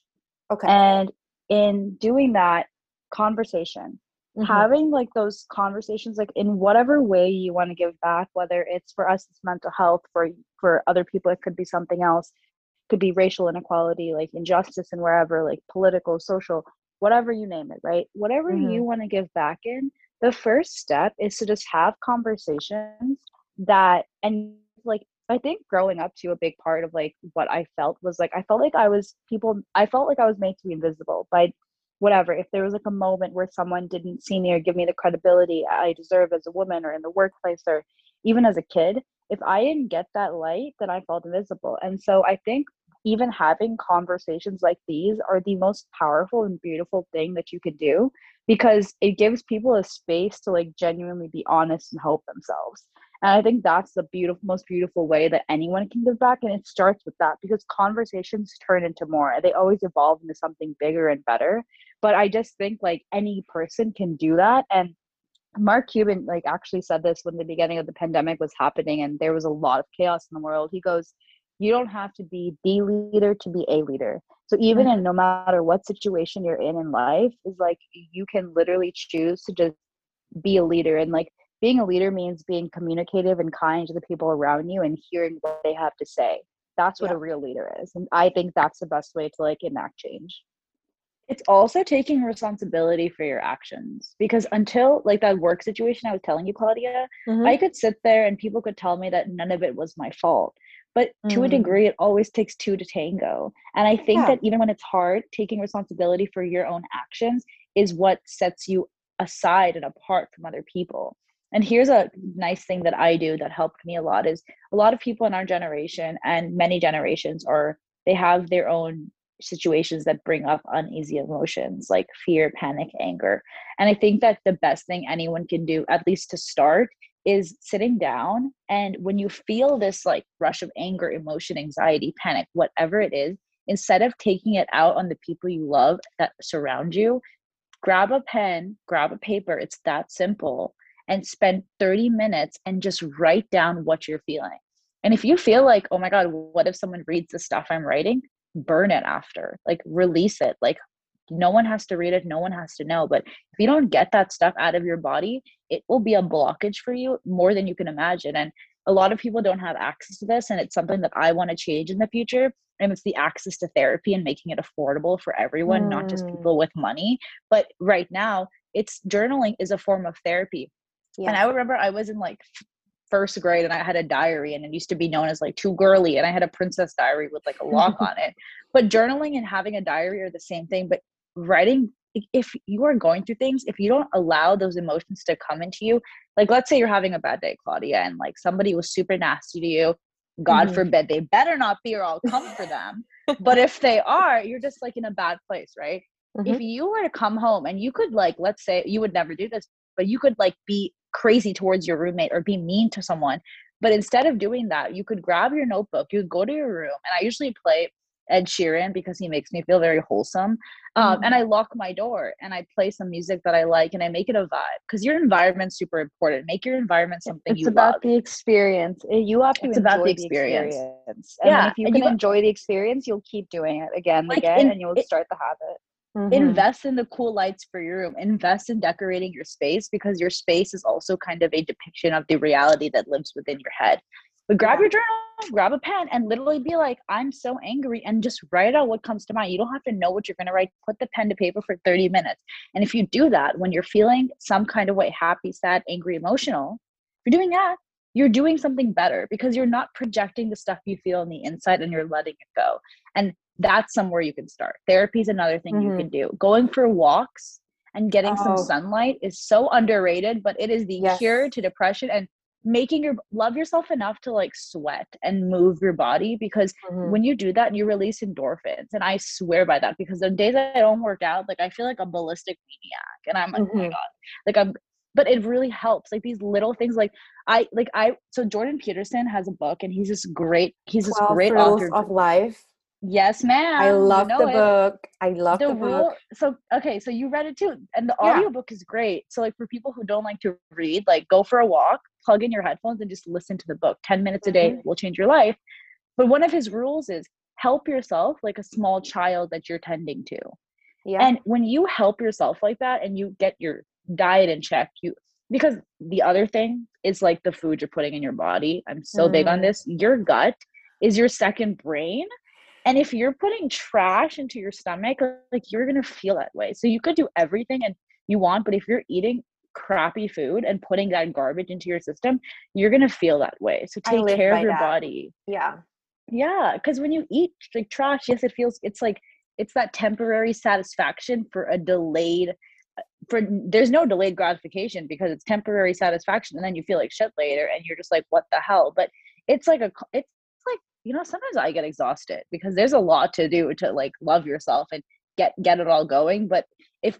Okay. And in doing that conversation mm-hmm. having like those conversations like in whatever way you want to give back whether it's for us it's mental health for for other people it could be something else it could be racial inequality like injustice and wherever like political social whatever you name it right whatever mm-hmm. you want to give back in the first step is to just have conversations that and like I think growing up to a big part of like what I felt was like I felt like I was people I felt like I was made to be invisible by whatever if there was like a moment where someone didn't see me or give me the credibility i deserve as a woman or in the workplace or even as a kid if i didn't get that light then i felt invisible. And so i think even having conversations like these are the most powerful and beautiful thing that you could do because it gives people a space to like genuinely be honest and help themselves and i think that's the beautiful most beautiful way that anyone can give back and it starts with that because conversations turn into more and they always evolve into something bigger and better. But i just think like any person can do that and mark cuban like actually said this when the beginning of the pandemic was happening and there was a lot of chaos in the world. He goes you don't have to be the leader to be a leader. So even mm-hmm. in no matter what situation you're in in life is like you can literally choose to just be a leader and like being a leader means being communicative and kind to the people around you and hearing what they have to say that's what yeah. a real leader is and i think that's the best way to like enact change it's also taking responsibility for your actions because until like that work situation i was telling you claudia mm-hmm. i could sit there and people could tell me that none of it was my fault but mm. to a mm. degree it always takes two to tango and i think yeah. that even when it's hard taking responsibility for your own actions is what sets you aside and apart from other people and here's a nice thing that i do that helped me a lot is a lot of people in our generation and many generations are they have their own situations that bring up uneasy emotions like fear panic anger. And i think that the best thing anyone can do at least to start is sitting down and when you feel this like rush of anger emotion anxiety panic whatever it is instead of taking it out on the people you love that surround you grab a pen grab a paper it's that simple and spend 30 minutes and just write down what you're feeling. And if you feel like oh my god what if someone reads the stuff i'm writing? Burn it after. Like release it. Like no one has to read it. No one has to know. But if you don't get that stuff out of your body it will be a blockage for you more than you can imagine. And a lot of people don't have access to this and it's something that i want to change in the future and it's the access to therapy and making it affordable for everyone mm. not just mm. people with money. But right now it's journaling is a form of therapy yeah. and i remember i was in like first grade and I had a diary and it used to be known as like too girly and I had a princess diary with like a lock on it. But journaling and having a diary are the same thing, but writing if you are going through things, if you don't allow those emotions to come into you, like let's say you're having a bad day, Claudia, and like somebody was super nasty to you, God mm-hmm. forbid they better not be or I'll come for them. but if they are, you're just like in a bad place, right? Mm-hmm. If you were to come home and you could like let's say you would never do this, but you could like be crazy towards your roommate or be mean to someone. But instead of doing that, you could grab your notebook, you go to your room, and I usually play Ed Sheeran because he makes me feel very wholesome. Um, mm-hmm. And I lock my door and I play some music that I like and I make it a vibe because your environment's super important. Make your environment something you it's you about love. the experience. You have to it's enjoy about the experience. experience. And yeah, if you can you enjoy the experience, you'll keep doing it again and like again, in, and you'll it, start the habit. Mm-hmm. Invest in the cool lights for your room. Invest in decorating your space because your space is also kind of a depiction of the reality that lives within your head. But grab your journal, grab a pen, and literally be like, I'm so angry, and just write out what comes to mind. You don't have to know what you're going to write. Put the pen to paper for 30 minutes. And if you do that, when you're feeling some kind of way happy, sad, angry, emotional you're doing that, you're doing something better because you're not projecting the stuff you feel on the inside and you're letting it go. And that's somewhere you can start. Therapy is another thing mm-hmm. you can do. Going for walks and getting oh. some sunlight is so underrated, but it is the yes. cure to depression and making your love yourself enough to like sweat and move your body because mm-hmm. when you do that you release endorphins and i swear by that because the days i don't work out like i feel like a ballistic maniac and i'm like mm-hmm. oh my mm-hmm. god like i'm but it really helps like these little things like i like i so jordan peterson has a book and he's this great he's this great author of life Yes, ma'am. I love you know the it. book. I love the, the rule, book. So okay, so you read it too. And the yeah. audiobook is great. So like for people who don't like to read, like go for a walk, plug in your headphones and just listen to the book. 10 minutes a day mm-hmm. will change your life. But one of his rules is help yourself like a small child that you're tending to. Yeah. And when you help yourself like that and you get your diet in check, you because the other thing is like the food you're putting in your body. I'm so mm. big on mm. this. Your gut is your second brain and if you're putting trash into your stomach, like you're going to feel that way. So you could do everything and you want, but if you're eating crappy food and putting that garbage into your system, you're going to feel that way. So take care of your that. body. Yeah. Yeah, because when you eat like trash, yes, it feels it's like it's that temporary satisfaction for a delayed for there's no delayed gratification because it's temporary satisfaction and then you feel like shit later and you're just like what the hell but it's like a it's you know sometimes i get exhausted because there's a lot to do to like love yourself and get get it all going but if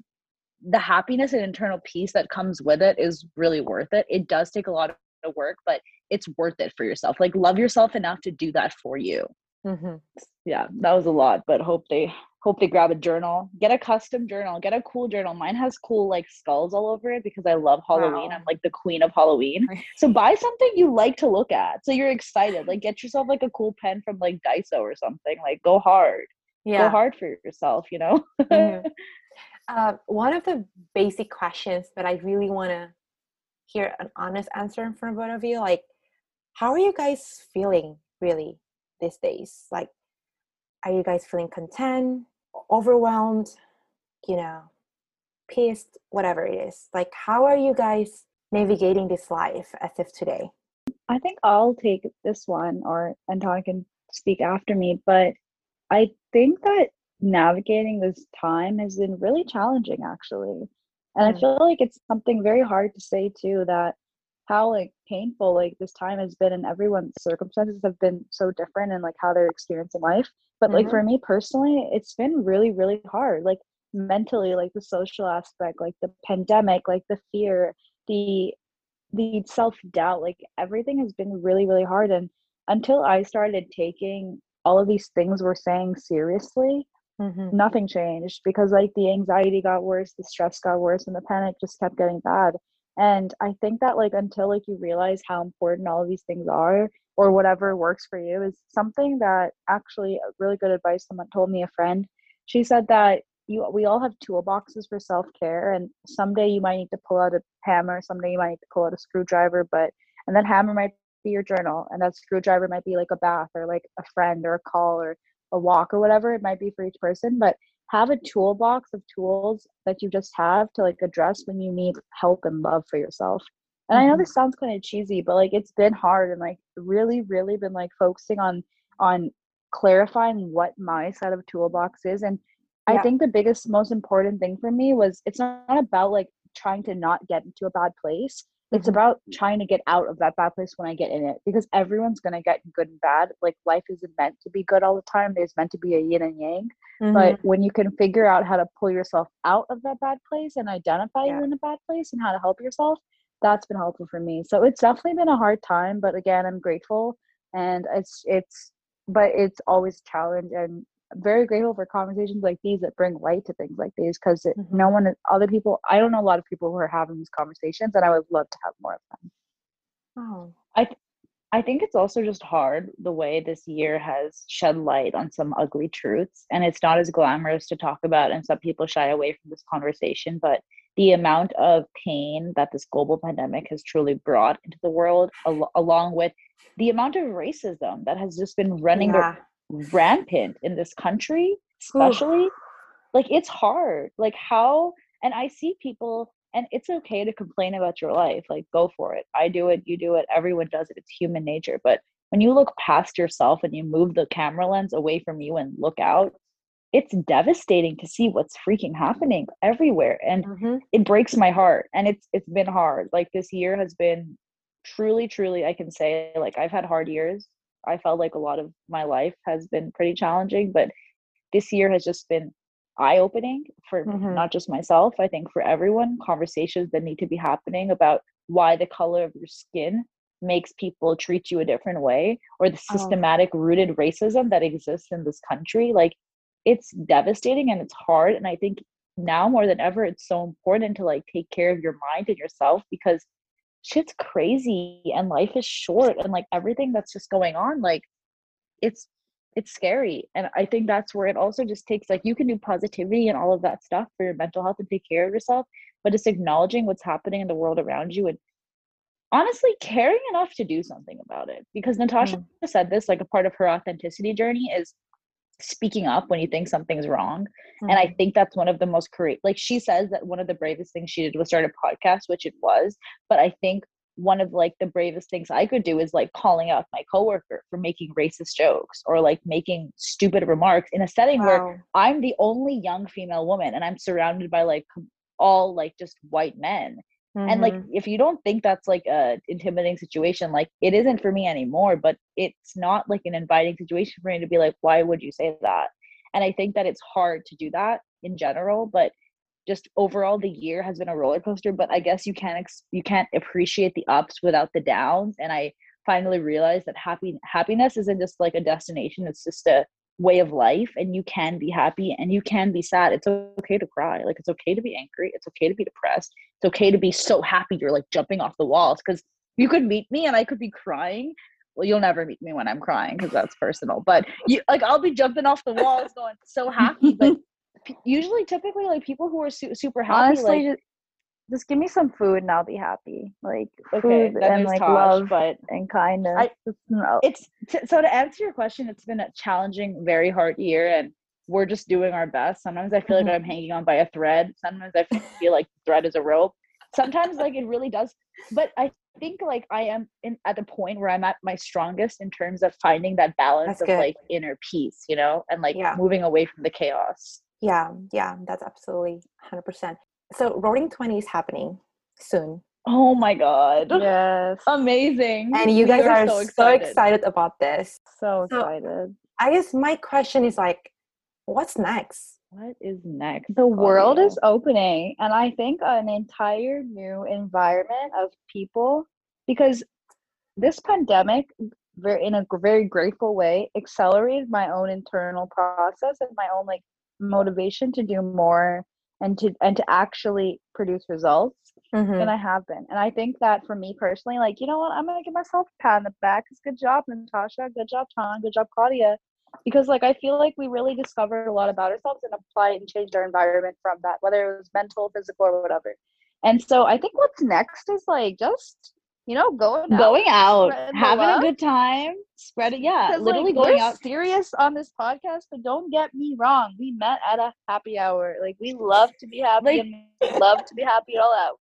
the happiness and internal peace that comes with it is really worth it it does take a lot of work but it's worth it for yourself like love yourself enough to do that for you mm-hmm. yeah that was a lot but hope they hope they grab a journal. Get a custom journal. Get a cool journal. Mine has cool like skulls all over it because i love halloween. Wow. i'm like the queen of halloween. So buy something you like to look at. So you're excited. Like get yourself like a cool pen from like daiso or something. Like go hard. Yeah. go hard for yourself you know? Mm-hmm. uh, one of the basic questions that i really want to hear an honest answer from both of you like how are you guys feeling really these days? Like are you guys feeling content overwhelmed you know pissed whatever it is? Like how are you guys navigating this life as of today? I think i'll take this one or and tan can speak after me but i think that navigating this time has been really challenging actually. And mm-hmm. i feel like it's something very hard to say too that how like painful like this time has been and everyone's circumstances have been so different and like how they're experiencing life but mm-hmm. like for me personally it's been really really hard like mentally like the social aspect like the pandemic like the fear the the self-doubt like everything has been really really hard and until i started taking all of these things we're saying seriously mm-hmm. nothing changed because like the anxiety got worse the stress got worse and the panic just kept getting bad and i think that like until like you realize how important all of these things are or whatever works for you is something that actually really good advice someone told me a friend. She said that you we all have toolboxes for self-care and someday you might need to pull out a hammer someday you might need to pull out a screwdriver but and that hammer might be your journal and that screwdriver might be like a bath or like a friend or a call or a walk or whatever it might be for each person but have a toolbox of tools that you just have to like address when you need help and love for yourself and mm-hmm. i know mm-hmm. this sounds kind of cheesy but like it's been hard and like really really been like focusing on on clarifying what my set of toolbox is and yeah. i think the biggest most important thing for me was it's not about like trying to not get into a bad place it's mm-hmm. about trying to get out of that bad place when i get in it because everyone's going to get good and bad like life isn't meant to be good all the time there's meant to be a yin and yang mm-hmm. but when you can figure out how to pull yourself out of that bad place and identify yeah. you're in a bad place and how to help yourself that's been helpful for me so it's definitely been a hard time but again i'm grateful and it's it's but it's always a challenge and very grateful for conversations like these that bring light to things like these because mm-hmm. no one other people i don't know a lot of people who are having these conversations and i would love to have more of them. Oh. I th- i think it's also just hard the way this year has shed light on some ugly truths and it's not as glamorous to talk about and some people shy away from this conversation but the amount of pain that this global pandemic has truly brought into the world al- along with the amount of racism that has just been running yeah rampant in this country especially Ooh. like it's hard like how and i see people and it's okay to complain about your life like go for it i do it you do it everyone does it it's human nature but when you look past yourself and you move the camera lens away from you and look out it's devastating to see what's freaking happening everywhere and mm-hmm. it breaks my heart and it's it's been hard like this year has been truly truly i can say like i've had hard years I felt like a lot of my life has been pretty challenging, but this year has just been eye opening for mm-hmm. not just myself, I think for everyone. Conversations that need to be happening about why the color of your skin makes people treat you a different way or the oh. systematic oh. rooted racism that exists in this country. Like it's devastating and it's hard. And I think now more than ever, it's so important to like take care of your mind and yourself because shit's crazy and life is short and like everything that's just going on like it's it's scary and i think that's where it also just takes like you can do positivity and all of that stuff for your mental health and take care of yourself but it's acknowledging what's happening in the world around you and honestly caring enough to do something about it because natasha mm. said this like a part of her authenticity journey is speaking up when you think something's wrong mm-hmm. and i mm-hmm. think that's one of the most creative like she says that one of the bravest things she did was start a podcast which it was but i think one of like the bravest things I could do is like calling out my coworker for making racist jokes or like making stupid remarks in a setting wow. where I'm the only young female woman and I'm surrounded by like all like just white men. Mm-hmm. And like mm-hmm. if you don't think that's like a intimidating situation, like it isn't for me anymore, but it's not like an inviting situation for me to be like, why would you say that? And I think that it's hard to do that in general, but just overall the year has been a roller coaster but i guess you can't ex- you can't appreciate the ups without the downs and i finally realized that happy happiness isn't just like a destination it's just a way of life and you can be happy and you can be sad it's okay to cry like it's okay to be angry it's okay to be depressed it's okay to be so happy you're like jumping off the walls because you could meet me and i could be crying. Well you'll never meet me when i'm crying because that's personal but you like i'll be jumping off the walls going so happy but usually typically like people who are su- super happy Honestly, like just, give me some food and I'll be happy. Like okay, food and like Taj, love but and kindness. I, no. It's t- so to answer your question, it's been a challenging, very hard year, and we're just doing our best. Sometimes I feel mm-hmm. like I'm hanging on by a thread. Sometimes I feel like thread is a rope. Sometimes like it really does. But I think like I am in at the point where I'm at my strongest in terms of finding that balance That's of good. like inner peace, you know, and like yeah. moving away from the chaos. Yeah, yeah, that's absolutely 100%. So, Roaring 20 is happening soon. Oh my god. Yes. Amazing. And you guys are, are so, excited. so, excited. about this. So excited. So, I guess my question is like what's next? What is next? The world is opening and I think an entire new environment of people because this pandemic very in a very grateful way accelerated my own internal process and my own like motivation to do more and to and to actually produce results mm-hmm. than I have been. And I think that for me personally, like, you know what, I'm gonna give myself a pat on the back. It's good job, Natasha. Good job, Tom. Good job, Claudia. Because like I feel like we really discovered a lot about ourselves and applied and changed our environment from that, whether it was mental, physical, or whatever. And so I think what's next is like just you know, going out, going out, having a good time, spread it. Yeah, literally like, going out. Serious on this podcast, but don't get me wrong. We met at a happy hour. Like we love to be happy like, and love to be happy all out.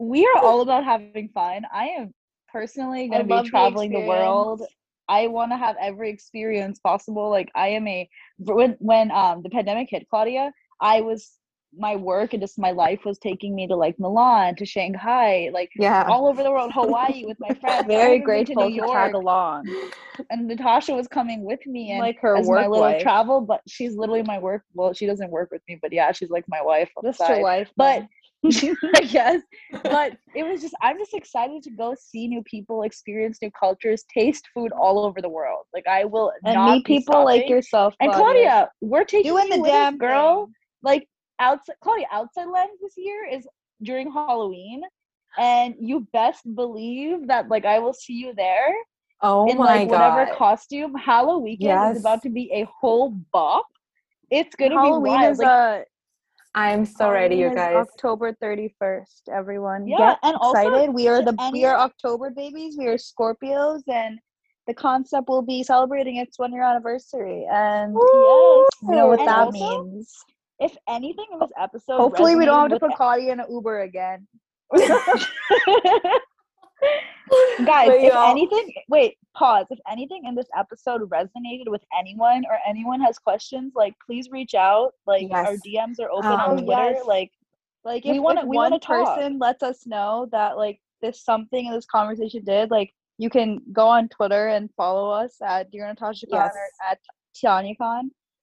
We are all about having fun. I am personally going to be traveling the, the world. I want to have every experience possible. Like I am a when when um the pandemic hit, Claudia, I was my work and just my life was taking me to like Milan, to Shanghai, like yeah, all over the world, Hawaii with my friends. Very grateful to, New York. tag along. And Natasha was coming with me and like her as work my little wife. travel, but she's literally my work. Well, she doesn't work with me, but yeah, she's like my wife. Just your wife, but. yes, but it was just I'm just excited to go see new people, experience new cultures, taste food all over the world. Like I will and meet people stopping. like yourself. Claudia. And Claudia, we're taking you, you the damn girl. Thing. Like outside Claudia outside lens this year is during Halloween, and you best believe that like I will see you there. Oh in my like whatever costume. Halloween yes. is about to be a whole bop. It's gonna Halloween be wild. Is like, a, I'm so Halloween ready, you guys. October 31st, everyone. Yeah, Get and excited. Also, we are the we are October babies. We are Scorpios, and the concept will be celebrating its one year anniversary. And yes, you know what and that also, means if anything in this episode, hopefully we don't have to put Claudia in an Uber again. Guys, if anything, wait, pause. If anything in this episode resonated with anyone or anyone has questions, like please reach out. Like yes. our DMs are open um, on Twitter. Yes. Like, like if, we want we one person lets us know that like this something in this conversation did, like you can go on Twitter and follow us at Dear Natasha Khan yes. or at Tianya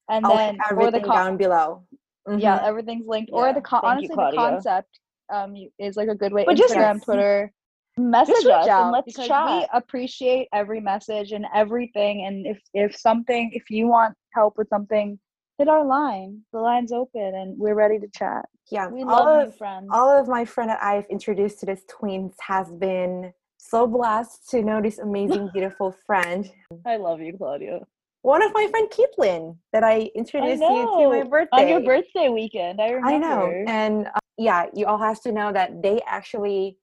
and I'll then everything the down below. Mm-hmm. Yeah, everything's linked. Yeah. Or the con- honestly, you, the concept um is like a good way. But Instagram, just, Twitter, message us and let's because chat. We appreciate every message and everything. And if if something, if you want help with something, hit our line. The line's open, and we're ready to chat. Yeah, we all love of, friends. All of my friend that I've introduced to this twins has been so blessed to know this amazing, beautiful friend. I love you, Claudia one of my friend Caitlin that I introduced I you to my birthday on your birthday weekend. I remember. I know, and uh, yeah, you all have to know that they actually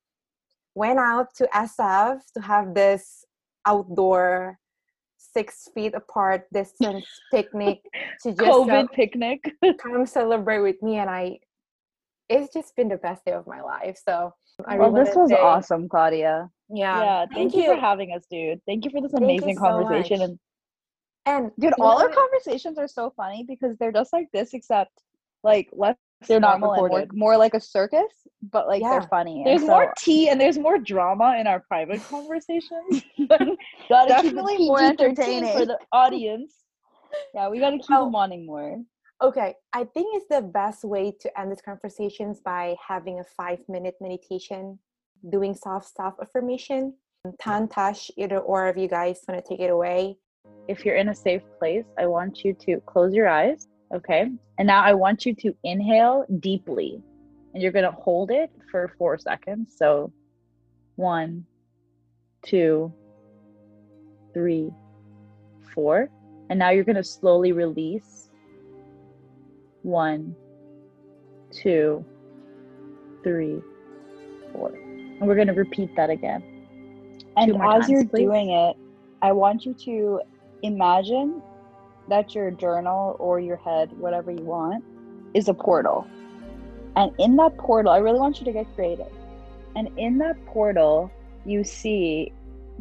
went out to SF to have this outdoor six feet apart distance picnic to just COVID picnic. come celebrate with me, and I. It's just been the best day of my life. So I well, really this was say- awesome, Claudia. Yeah. Yeah, thank, you. for having us, dude. Thank you for this amazing so conversation. much. And And dude, all our conversations are so funny because they're just like this, except like less They're not and more, recorded. more like a circus, but like Yeah. they're funny. There's so more tea and there's more drama in our private conversations. but gotta keep it definitely more entertaining for the audience. Yeah, we gotta keep them wanting more. Okay, I think it's the best way to end these conversations by having a five minute meditation, doing soft self affirmation. Tan, Tash, either or of you guys want to take it away. If you're in a safe place, I want you to close your eyes. Okay. And now I want you to inhale deeply. And you're going to hold it for four seconds. So one, two, three, four. And now you're going to slowly release. One, two, three, four. And we're going to repeat that again. And as times, you're please. doing it, I want you to imagine that your journal or your head, whatever you want, is a portal. And in that portal, I really want you to get creative. And in that portal, you see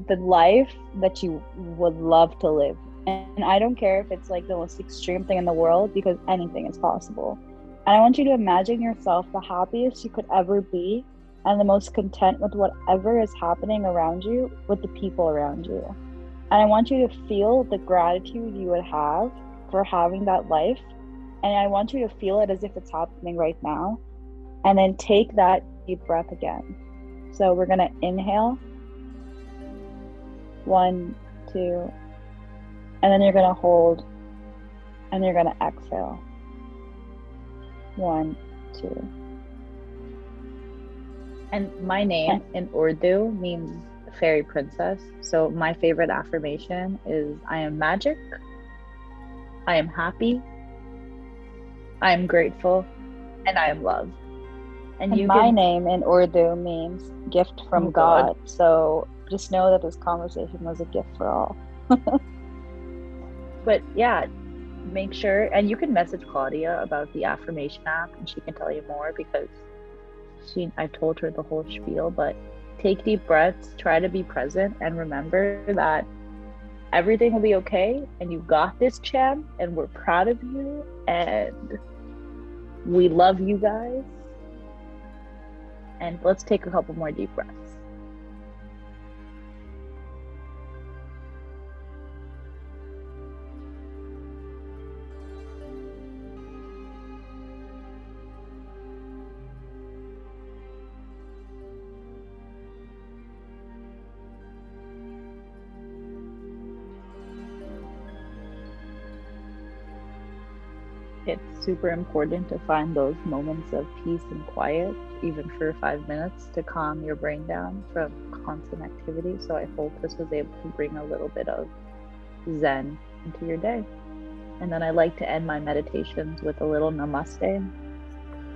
the life that you would love to live. And I don't care if it's like the most extreme thing in the world because anything is possible. And I want you to imagine yourself the happiest you could ever be and the most content with whatever is happening around you with the people around you. And I want you to feel the gratitude you would have for having that life. And I want you to feel it as if it's happening right now. And then take that deep breath again. So we're going to inhale. One, two. And then you're going to hold. And you're going to exhale. One, two. And my name in Urdu means fairy princess. So my favorite affirmation is I am magic. I am happy. I am grateful. And I am loved. And, And you my can- name in Urdu means gift from Oh, God. God. So just know that this conversation was a gift for all. but yeah, make sure and you can message Claudia about the affirmation app and she can tell you more because she I've told her the whole spiel, but take deep breaths, try to be present and remember that everything will be okay and you got this champ and we're proud of you and we love you guys. And let's take a couple more deep breaths. It's super important to find those moments of peace and quiet, even for five minutes, to calm your brain down from constant activity. So I hope this was able to bring a little bit of zen into your day. And then I like to end my meditations with a little namaste.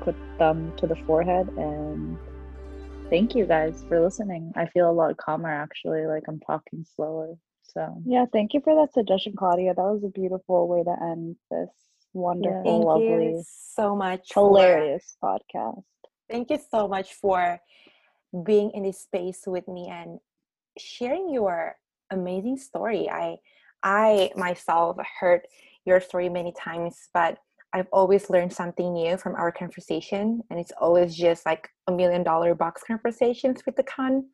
Put thumb to the forehead and thank you guys for listening. I feel a lot calmer actually, like I'm talking slower. So Yeah, thank you for that suggestion, Claudia. That was a beautiful way to end this wonderful, Thank lovely, you so much. for- hilarious podcast. thank you so much for being in this space with me and sharing your amazing story. I I myself heard your story many times, but I've always learned something new from our conversation, and it's always just like a million dollar box conversations with the con.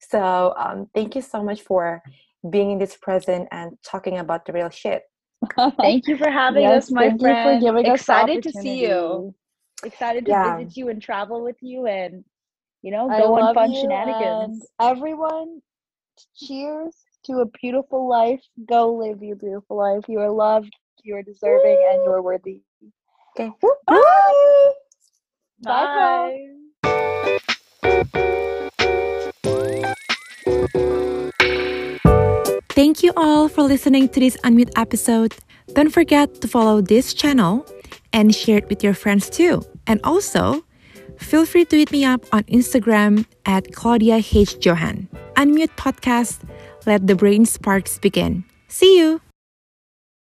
So um, thank you so much for being in this present and talking about the real shit. thank you for having Yes, us, my thank you for friend. giving us Excited to see you. excited to Yeah. visit you and travel with you and you know go on fun shenanigans Everyone, cheers to a beautiful life. Go live your beautiful life. You are loved, you are deserving, and you are worthy. Okay. Bye. bye, Bye. Thank you all for listening to this Unmute episode. Don't forget to follow this channel and share it with your friends too. And also, feel free to hit me up on Instagram at Claudia H. Johan. Unmute Podcast, let the brain sparks begin. See you!